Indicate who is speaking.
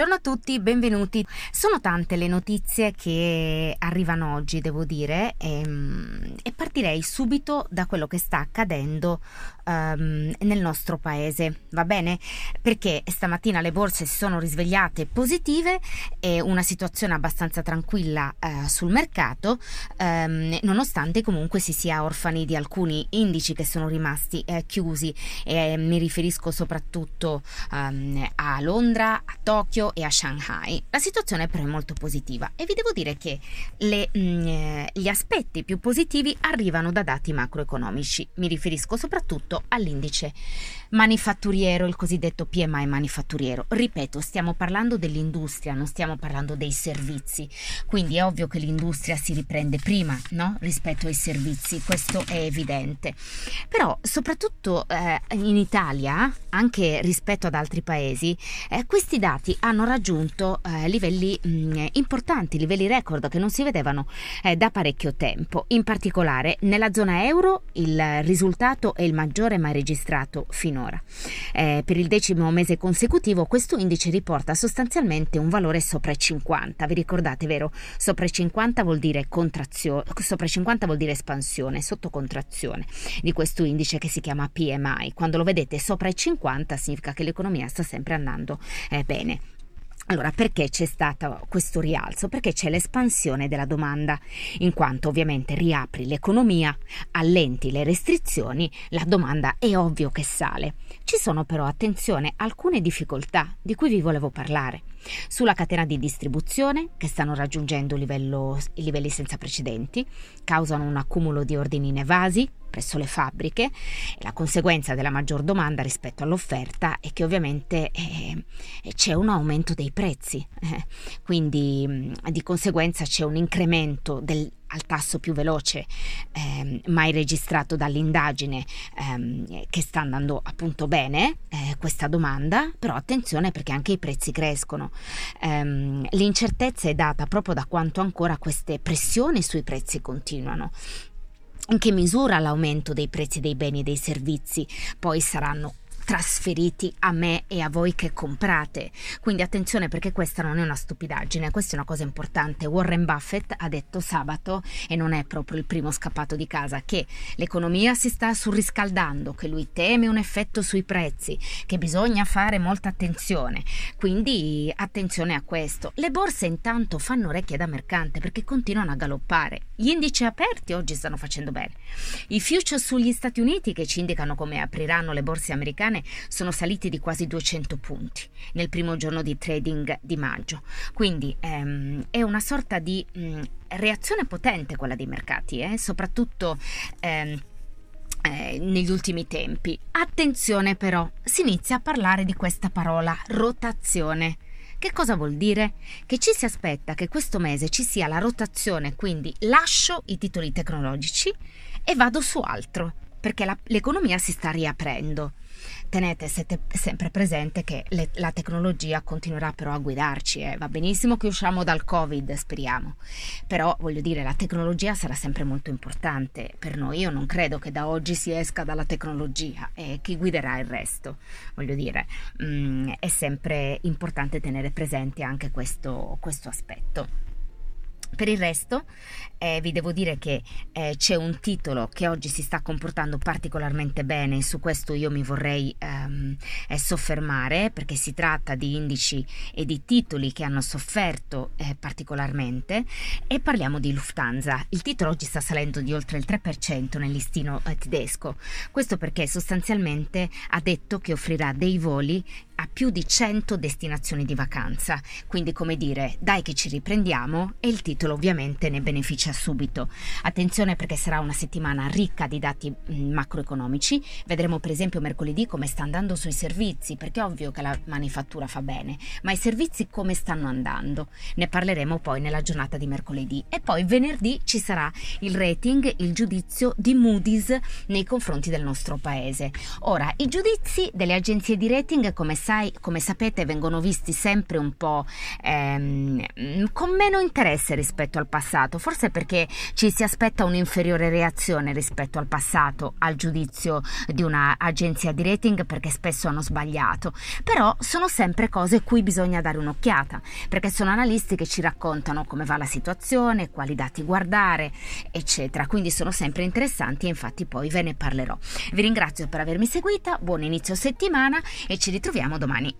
Speaker 1: Buongiorno a tutti, benvenuti. Sono tante le notizie che arrivano oggi, devo dire, e, ehm, e partirei subito da quello che sta accadendo um, nel nostro paese, va bene? Perché stamattina le borse si sono risvegliate positive e una situazione abbastanza tranquilla uh, sul mercato, um, nonostante comunque si sia orfani di alcuni indici che sono rimasti uh, chiusi. E, mi riferisco soprattutto um, a Londra, a Tokyo E a Shanghai. La situazione però è molto positiva e vi devo dire che le, mh, mm, gli aspetti più positivi arrivano da dati macroeconomici. Mi riferisco soprattutto all'indice manifatturiero, il cosiddetto PMI manifatturiero. Ripeto, stiamo parlando dell'industria, non stiamo parlando dei servizi. Quindi è ovvio che l'industria si riprende prima no? rispetto ai servizi, questo è evidente. Però soprattutto eh, in Italia, anche rispetto ad altri paesi, eh, questi dati hanno hanno raggiunto eh, livelli mh, mm, importanti, livelli record che non si vedevano eh, da parecchio tempo. In particolare nella zona euro il risultato è il maggiore mai registrato finora. Eh, per il decimo mese consecutivo questo indice riporta sostanzialmente un valore sopra i 50. Vi ricordate, vero? Sopra i 50 vuol dire contrazione, sopra i 50 vuol dire espansione, sotto contrazione di questo indice che si chiama PMI. Quando lo vedete sopra i 50 significa che l'economia sta sempre andando eh, bene. Allora, perché c'è stato questo rialzo? Perché c'è l'espansione della domanda, in quanto ovviamente riapri l'economia, allenti le restrizioni, la domanda è ovvio che sale. Ci sono però, attenzione, alcune difficoltà di cui vi volevo parlare. Sulla catena di distribuzione, che stanno raggiungendo livello, livelli senza precedenti, causano un accumulo di ordini inevasi, presso le fabbriche la conseguenza della maggior domanda rispetto all'offerta è che ovviamente eh, c'è un aumento dei prezzi, eh, quindi di conseguenza c'è un incremento del, al tasso più veloce eh, mai registrato dall'indagine ehm, che sta andando appunto bene eh, questa domanda, però attenzione perché anche i prezzi crescono. Ehm, l'incertezza è data proprio da quanto ancora queste pressioni sui prezzi continuano in che misura l'aumento dei prezzi dei beni e dei servizi. Poi saranno trasferiti a me e a voi che comprate. Quindi attenzione perché questa non è una stupidaggine, questa è una cosa importante. Warren Buffett ha detto sabato, e non è proprio il primo scappato di casa, che l'economia si sta surriscaldando, che lui teme un effetto sui prezzi, che bisogna fare molta attenzione. Quindi attenzione a questo. Le borse intanto fanno orecchie da mercante perché continuano a galoppare. Gli indici aperti oggi stanno facendo bene. I future sugli Stati Uniti che ci indicano come apriranno le borse americane sono saliti di quasi 200 punti nel primo giorno di trading di maggio. Quindi ehm, è una sorta di mh, mm, reazione potente quella dei mercati, eh? soprattutto ehm, eh, negli ultimi tempi. Attenzione però, si inizia a parlare di questa parola rotazione. Che cosa vuol dire? Che ci si aspetta che questo mese ci sia la rotazione, quindi lascio i titoli tecnologici e vado su altro, perché la, l'economia si sta riaprendo. Tenete sempre presente che le, la tecnologia continuerà però a guidarci. Eh. Va benissimo che usciamo dal Covid, speriamo. Però voglio dire, la tecnologia sarà sempre molto importante per noi. Io non credo che da oggi si esca dalla tecnologia e chi guiderà il resto. Voglio dire, mh, mm, è sempre importante tenere presente anche questo, questo aspetto. Per il resto, eh, vi devo dire che eh, c'è un titolo che oggi si sta comportando particolarmente bene, su questo io mi vorrei ehm, eh, soffermare perché si tratta di indici e di titoli che hanno sofferto eh, particolarmente e parliamo di Lufthansa. Il titolo oggi sta salendo di oltre il 3% nel listino eh, tedesco, questo perché sostanzialmente ha detto che offrirà dei voli a più di 100 destinazioni di vacanza, quindi come dire dai che ci riprendiamo e il titolo ovviamente ne beneficia subito. Attenzione perché sarà una settimana ricca di dati mm, macroeconomici, vedremo per esempio mercoledì come sta andando sui servizi, perché è ovvio che la manifattura fa bene, ma i servizi come stanno andando? Ne parleremo poi nella giornata di mercoledì e poi venerdì ci sarà il rating, il giudizio di Moody's nei confronti del nostro paese. Ora, i giudizi delle agenzie di rating come sapete sai, come sapete vengono visti sempre un po' ehm, con meno interesse rispetto al passato, forse perché ci si aspetta un'inferiore reazione rispetto al passato, al giudizio di un'agenzia di rating perché spesso hanno sbagliato, però sono sempre cose cui bisogna dare un'occhiata, perché sono analisti che ci raccontano come va la situazione, quali dati guardare, eccetera, quindi sono sempre interessanti e infatti poi ve ne parlerò. Vi ringrazio per avermi seguita, buon inizio settimana e ci ritroviamo The money.